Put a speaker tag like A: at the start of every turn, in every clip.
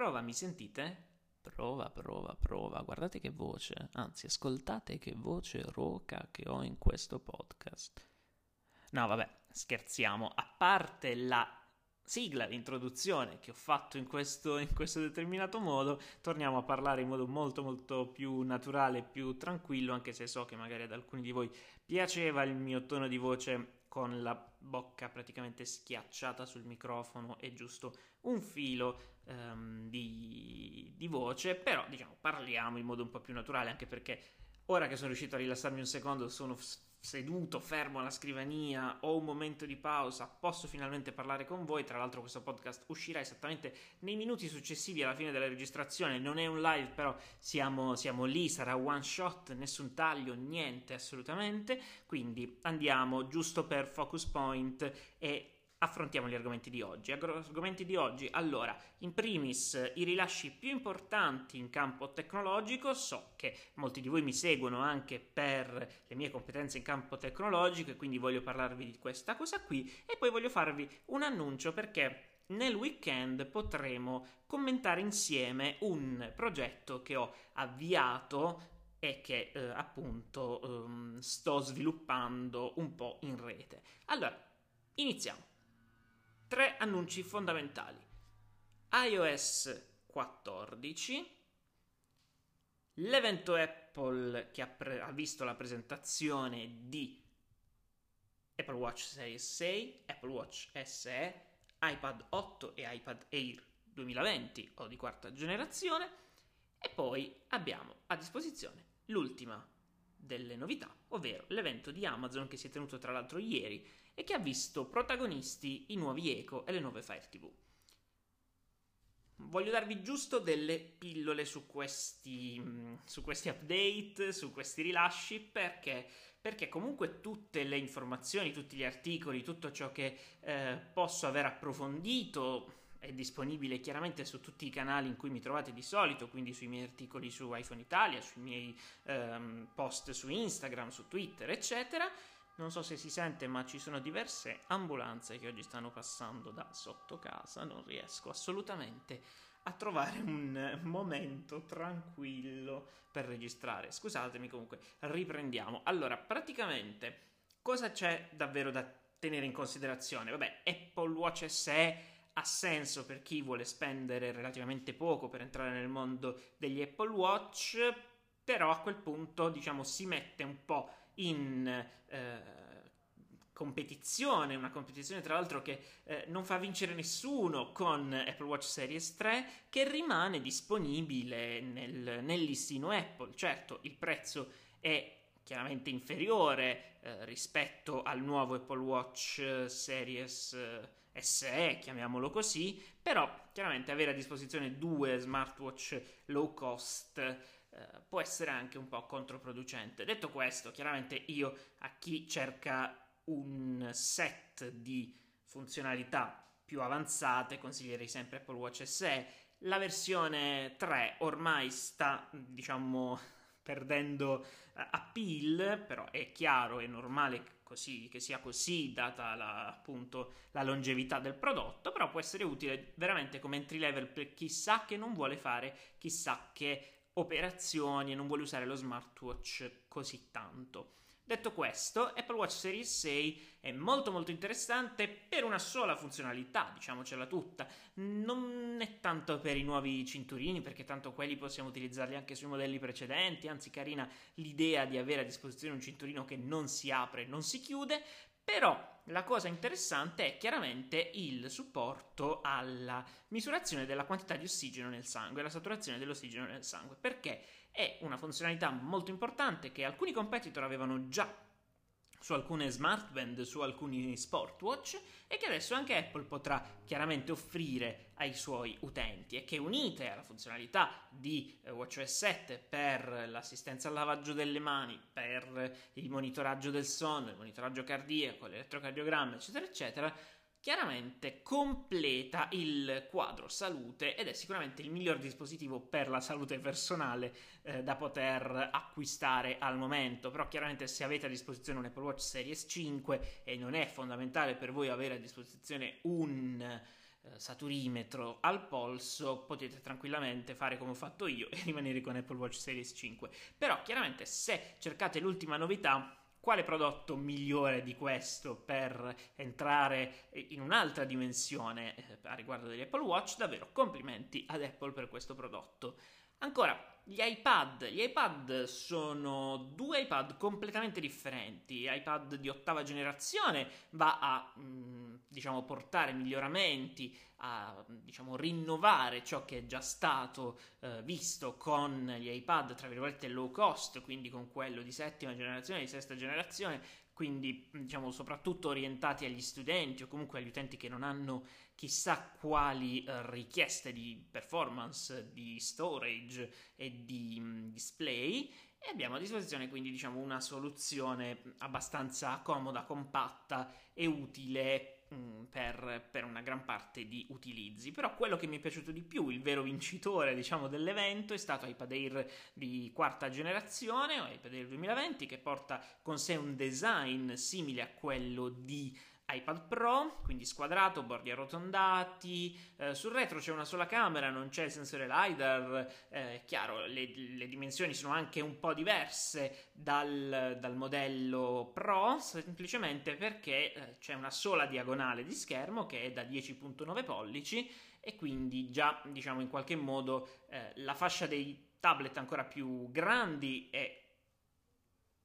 A: Prova, mi sentite? Prova, prova, prova. Guardate che voce, anzi, ascoltate che voce roca che ho in questo podcast. No, vabbè, scherziamo. A parte la sigla, l'introduzione che ho fatto in questo, in questo, determinato modo, torniamo a parlare in modo molto molto più naturale, più tranquillo, anche se so che magari ad alcuni di voi piaceva il mio tono di voce con la bocca praticamente schiacciata sul microfono e giusto un filo um, di, di voce, però diciamo parliamo in modo un po' più naturale, anche perché ora che sono riuscito a rilassarmi un secondo sono seduto, fermo alla scrivania, ho un momento di pausa, posso finalmente parlare con voi. Tra l'altro, questo podcast uscirà esattamente nei minuti successivi alla fine della registrazione. Non è un live, però siamo, siamo lì, sarà one shot, nessun taglio, niente assolutamente. Quindi andiamo giusto per focus point e affrontiamo gli argomenti di oggi. Argomenti di oggi, allora, in primis i rilasci più importanti in campo tecnologico, so che molti di voi mi seguono anche per le mie competenze in campo tecnologico e quindi voglio parlarvi di questa cosa qui e poi voglio farvi un annuncio perché nel weekend potremo commentare insieme un progetto che ho avviato e che eh, appunto um, sto sviluppando un po' in rete. Allora, iniziamo tre annunci fondamentali. iOS 14, l'evento Apple che ha, pre- ha, visto la presentazione di Apple Watch Series 6, Apple Watch SE, iPad 8 e iPad Air 2020 o di quarta generazione e poi abbiamo a disposizione l'ultima delle novità, ovvero l'evento di Amazon che si è tenuto tra l'altro ieri e che ha visto protagonisti i nuovi Echo e le nuove Fire TV. Voglio darvi giusto delle pillole su questi, su questi update, su questi rilasci, perché, perché, comunque tutte le informazioni, tutti gli articoli, tutto ciò che eh, posso aver approfondito è disponibile chiaramente su tutti i canali in cui mi trovate di solito, quindi sui miei articoli su iPhone Italia, sui miei ehm, post su Instagram, su Twitter, eccetera. Non so se si sente, ma ci sono diverse ambulanze che oggi stanno passando da sotto casa. Non riesco assolutamente a trovare un momento tranquillo per registrare. Scusatemi comunque, riprendiamo. Allora, praticamente, cosa c'è davvero da tenere in considerazione? Vabbè, Apple Watch SE ha senso per chi vuole spendere relativamente poco per entrare nel mondo degli Apple Watch, però a quel punto, diciamo, si mette un po' in eh, competizione, una competizione tra l'altro che eh, non fa vincere nessuno con Apple Watch Series 3 che rimane disponibile nel, nel listino Apple. Certo, il prezzo è chiaramente inferiore eh, rispetto al nuovo Apple Watch Series eh, SE, chiamiamolo così, però chiaramente avere a disposizione due smartwatch low cost eh, può essere anche un po' controproducente. Detto questo, chiaramente io a chi cerca un set di funzionalità più avanzate consiglierei sempre Apple Watch SE. La versione 3 ormai sta, diciamo, perdendo uh, appeal, però è chiaro, è normale così, che sia così, data la, appunto la longevità del prodotto, però può essere utile veramente come entry level per chissà che non vuole fare chissà che operazioni e non vuole usare lo smartwatch così tanto. Detto questo, Apple Watch Series 6 è molto molto interessante per una sola funzionalità, diciamocela tutta. Non è tanto per i nuovi cinturini, perché tanto quelli possiamo utilizzarli anche sui modelli precedenti, anzi carina l'idea di avere a disposizione un cinturino che non si apre e non si chiude, però la cosa interessante è chiaramente il supporto alla misurazione della quantità di ossigeno nel sangue, la saturazione dell'ossigeno nel sangue, perché è una funzionalità molto importante che alcuni competitor avevano già su alcune smartband, su alcuni smartwatch e che adesso anche Apple potrà chiaramente offrire ai suoi utenti e che unite alla funzionalità di eh, WatchOS 7 per l'assistenza al lavaggio delle mani, per il monitoraggio del sonno, il monitoraggio cardiaco, l'elettrocardiogramma, eccetera, eccetera, chiaramente completa il quadro salute ed è sicuramente il miglior dispositivo per la salute personale eh, da poter acquistare al momento però chiaramente se avete a disposizione un Apple Watch Series 5 e non è fondamentale per voi avere a disposizione un eh, saturimetro al polso, potete tranquillamente fare come ho fatto io e rimanere con Apple Watch Series 5. Però chiaramente se cercate l'ultima novità, quale prodotto migliore di questo per entrare in un'altra dimensione eh, a riguardo degli Apple Watch? Davvero complimenti ad Apple per questo prodotto. Ancora, gli iPad. Gli iPad sono due iPad completamente differenti. iPad di ottava generazione va a mm, diciamo portare miglioramenti, a diciamo rinnovare ciò che è già stato eh, visto con gli iPad tra virgolette low cost, quindi con quello di settima generazione, di sesta generazione, quindi diciamo soprattutto orientati agli studenti o comunque agli utenti che non hanno chissà quali uh, richieste di performance, di storage e di um, display e abbiamo a disposizione quindi diciamo una soluzione abbastanza comoda, compatta e utile per, per, una gran parte di utilizzi. Però quello che mi è piaciuto di più, il vero vincitore diciamo dell'evento è stato iPad Air di quarta generazione o iPad Air 2020 che porta con sé un design simile a quello di iPad Pro, quindi squadrato, bordi arrotondati, eh, sul retro c'è una sola camera, non c'è il sensore LiDAR, eh, chiaro, le, le, dimensioni sono anche un po' diverse dal, dal modello Pro, semplicemente perché eh, c'è una sola diagonale di schermo che è da 10.9 pollici e quindi già, diciamo, in qualche modo eh, la fascia dei tablet ancora più grandi è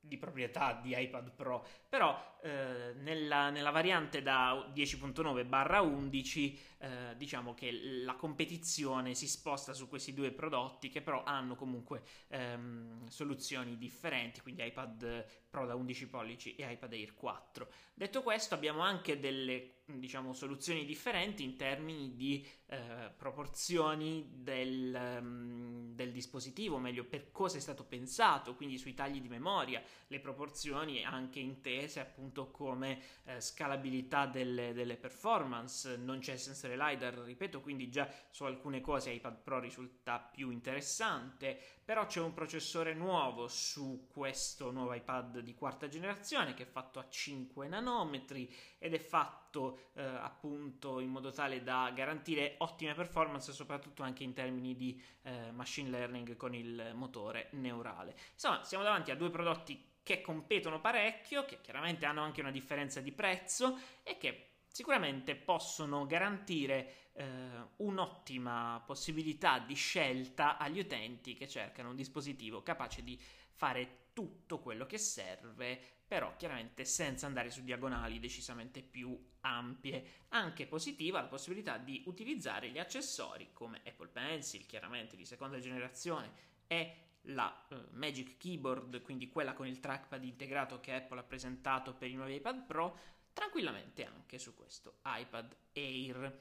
A: di proprietà di iPad Pro, però eh, nella, nella, variante da 10.9 barra 11 eh, diciamo che la competizione si sposta su questi due prodotti che però hanno comunque ehm, soluzioni differenti, quindi iPad Pro da 11 pollici e iPad Air 4. Detto questo abbiamo anche delle diciamo, soluzioni differenti in termini di eh, proporzioni del, um, del dispositivo, meglio per cosa è stato pensato, quindi sui tagli di memoria, le proporzioni anche intese appunto come eh, scalabilità delle, delle, performance, non c'è il sensore LiDAR, ripeto, quindi già su alcune cose iPad Pro risulta più interessante, però c'è un processore nuovo su questo nuovo iPad di quarta generazione che è fatto a 5 nanometri ed è fatto eh, appunto in modo tale da garantire ottime performance soprattutto anche in termini di eh, machine learning con il motore neurale. Insomma, siamo davanti a due prodotti che competono parecchio, che chiaramente hanno anche una differenza di prezzo e che sicuramente possono garantire eh, un'ottima possibilità di scelta agli utenti che cercano un dispositivo capace di fare tutto quello che serve, però chiaramente senza andare su diagonali decisamente più ampie. Anche positiva la possibilità di utilizzare gli accessori come Apple Pencil, chiaramente di seconda generazione, e la uh, Magic Keyboard, quindi quella con il trackpad integrato che Apple ha presentato per i nuovi iPad Pro, tranquillamente anche su questo iPad Air.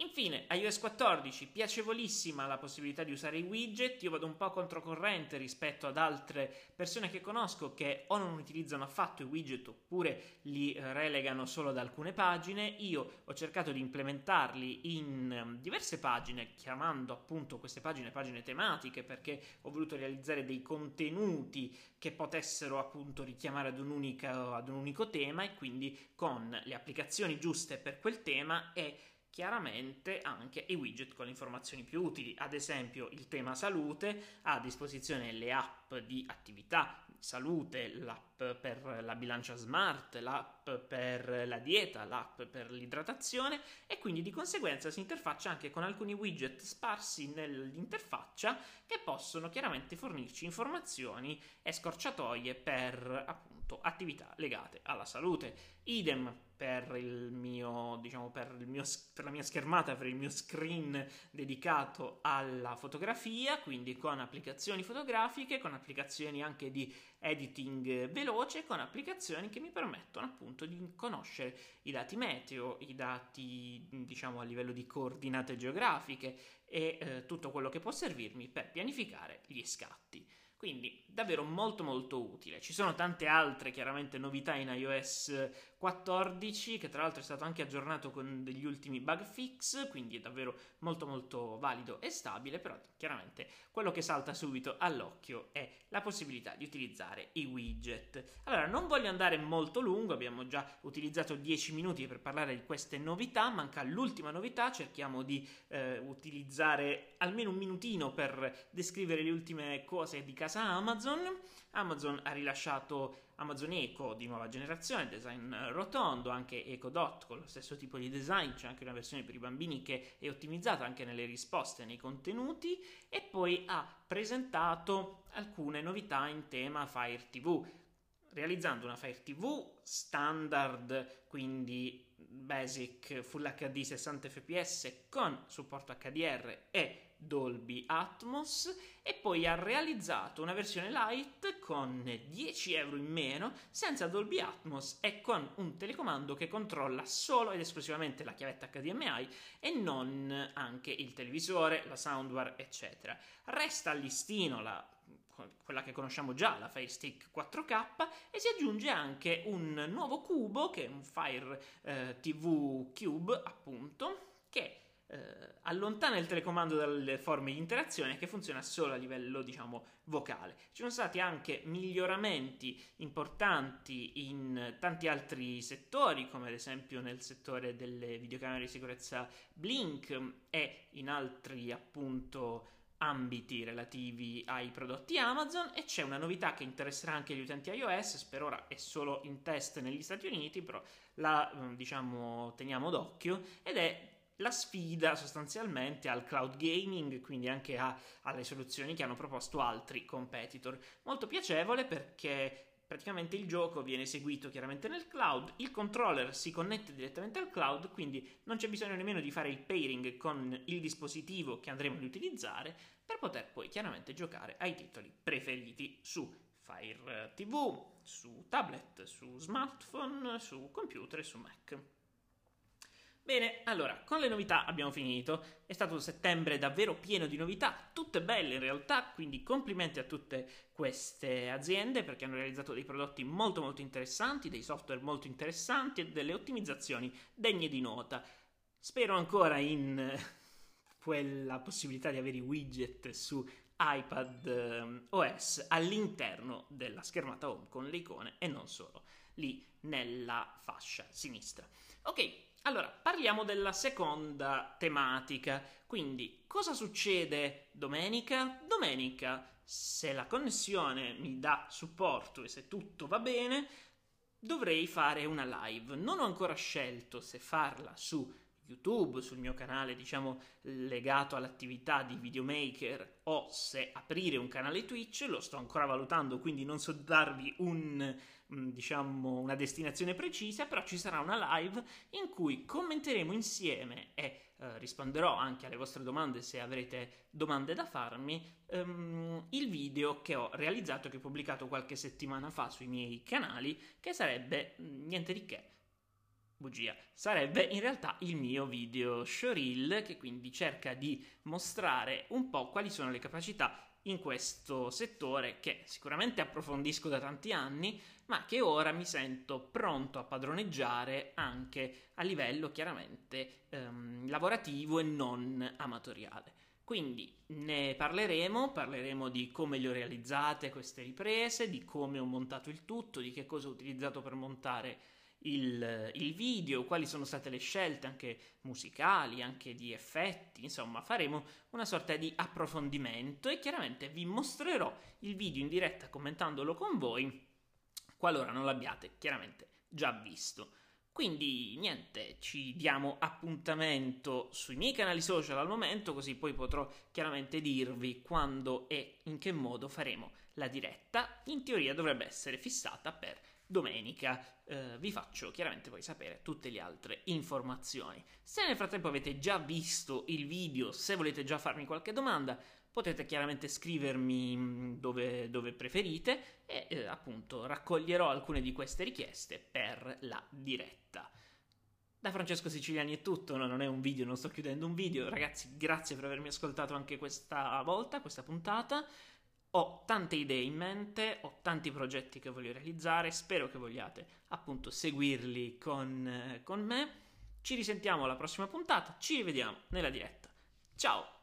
A: Infine, iOS 14, piacevolissima la possibilità di usare i widget, io vado un po' controcorrente rispetto ad altre persone che conosco che o non utilizzano affatto i widget oppure li eh, relegano solo ad alcune pagine, io ho cercato di implementarli in ehm, diverse pagine, chiamando appunto queste pagine pagine tematiche perché ho voluto realizzare dei contenuti che potessero appunto richiamare ad un, unica, ad un unico tema e quindi con le applicazioni giuste per quel tema e chiaramente anche i widget con le informazioni più utili, ad esempio il tema salute ha a disposizione le app di attività salute, l'app per la bilancia smart, l'app per la dieta, l'app per l'idratazione e quindi di conseguenza si interfaccia anche con alcuni widget sparsi nell'interfaccia che possono chiaramente fornirci informazioni e scorciatoie per appunto attività legate alla salute. Idem per, mio, diciamo, per, mio, per la mia schermata, per il mio screen dedicato alla fotografia, quindi con applicazioni fotografiche, con applicazioni anche di editing veloce, con applicazioni che mi permettono appunto di conoscere i dati meteo, i dati diciamo a livello di coordinate geografiche e eh, tutto quello che può servirmi per pianificare gli scatti. Quindi davvero molto molto utile. Ci sono tante altre chiaramente novità in iOS 14 che tra l'altro è stato anche aggiornato con degli ultimi bug fix, quindi è davvero molto molto valido e stabile, però chiaramente quello che salta subito all'occhio è la possibilità di utilizzare i widget. Allora, non voglio andare molto lungo, abbiamo già utilizzato 10 minuti per parlare di queste novità, manca l'ultima novità, cerchiamo di eh, utilizzare almeno un minutino per descrivere le ultime cose di casa Amazon. Amazon ha rilasciato Amazon Echo di nuova generazione, design rotondo, anche Echo Dot con lo stesso tipo di design, c'è anche una versione per i bambini che è ottimizzata anche nelle risposte, nei contenuti e poi ha presentato alcune novità in tema Fire TV, realizzando una Fire TV standard, quindi basic Full HD 60 fps con supporto HDR e Dolby Atmos e poi ha realizzato una versione light con 10 euro in meno senza Dolby Atmos e con un telecomando che controlla solo ed esclusivamente la chiavetta HDMI e non anche il televisore, la soundbar eccetera. Resta al listino la quella che conosciamo già, la Fire Stick 4K, e si aggiunge anche un nuovo cubo, che è un Fire eh, TV Cube, appunto, che eh, allontana il telecomando dalle forme di interazione che funziona solo a livello, diciamo, vocale. Ci sono stati anche miglioramenti importanti in tanti altri settori, come ad esempio nel settore delle videocamere di sicurezza Blink e in altri appunto ambiti relativi ai prodotti Amazon e c'è una novità che interesserà anche gli utenti iOS, per ora è solo in test negli Stati Uniti, però la diciamo teniamo d'occhio ed è la sfida sostanzialmente al cloud gaming, quindi anche a, alle soluzioni che hanno proposto altri competitor. Molto piacevole perché praticamente il gioco viene eseguito chiaramente nel cloud, il controller si connette direttamente al cloud, quindi non c'è bisogno nemmeno di fare il pairing con il dispositivo che andremo ad utilizzare per poter poi chiaramente giocare ai titoli preferiti su Fire TV, su tablet, su smartphone, su computer e su Mac. Bene, allora, con le novità abbiamo finito. È stato un settembre davvero pieno di novità, tutte belle in realtà, quindi complimenti a tutte queste aziende perché hanno realizzato dei prodotti molto molto interessanti, dei software molto interessanti e delle ottimizzazioni degne di nota. Spero ancora in quella possibilità di avere i widget su iPad ehm, OS all'interno della schermata home con le icone e non solo lì nella fascia sinistra. Ok, allora, parliamo della seconda tematica. Quindi, cosa succede domenica? Domenica, se la connessione mi dà supporto e se tutto va bene, dovrei fare una live. Non ho ancora scelto se farla su YouTube, sul mio canale, diciamo, legato all'attività di videomaker o se aprire un canale Twitch, lo sto ancora valutando, quindi non so darvi un Mm, diciamo una destinazione precisa, però ci sarà una live in cui commenteremo insieme e eh, risponderò anche alle vostre domande se avrete domande da farmi, um, il video che ho realizzato, che ho pubblicato qualche settimana fa sui miei canali, che sarebbe mm, niente di che. Bugia, sarebbe in realtà il mio video showreel che quindi cerca di mostrare un po' quali sono le capacità in questo settore che sicuramente approfondisco da tanti anni, ma che ora mi sento pronto a padroneggiare anche a livello chiaramente ehm, lavorativo e non amatoriale. Quindi ne parleremo, parleremo di come le ho realizzate queste riprese, di come ho montato il tutto, di che cosa ho utilizzato per montare il, il, video, quali sono state le scelte anche musicali, anche di effetti, insomma faremo una sorta di approfondimento e chiaramente vi mostrerò il video in diretta commentandolo con voi qualora non l'abbiate chiaramente già visto. Quindi niente, ci diamo appuntamento sui miei canali social al momento, così poi potrò chiaramente dirvi quando e in che modo faremo la diretta. In teoria dovrebbe essere fissata per domenica. Eh, vi faccio chiaramente poi sapere tutte le altre informazioni. Se nel frattempo avete già visto il video, se volete già farmi qualche domanda, potete chiaramente scrivermi mm, dove, dove preferite e eh, appunto raccoglierò alcune di queste richieste per la diretta. Da Francesco Siciliani è tutto, no, non è un video, non sto chiudendo un video. Ragazzi, grazie per avermi ascoltato anche questa volta, questa puntata. Ho tante idee in mente, ho tanti progetti che voglio realizzare, spero che vogliate appunto seguirli con, eh, con me. Ci risentiamo alla prossima puntata, ci rivediamo nella diretta. Ciao!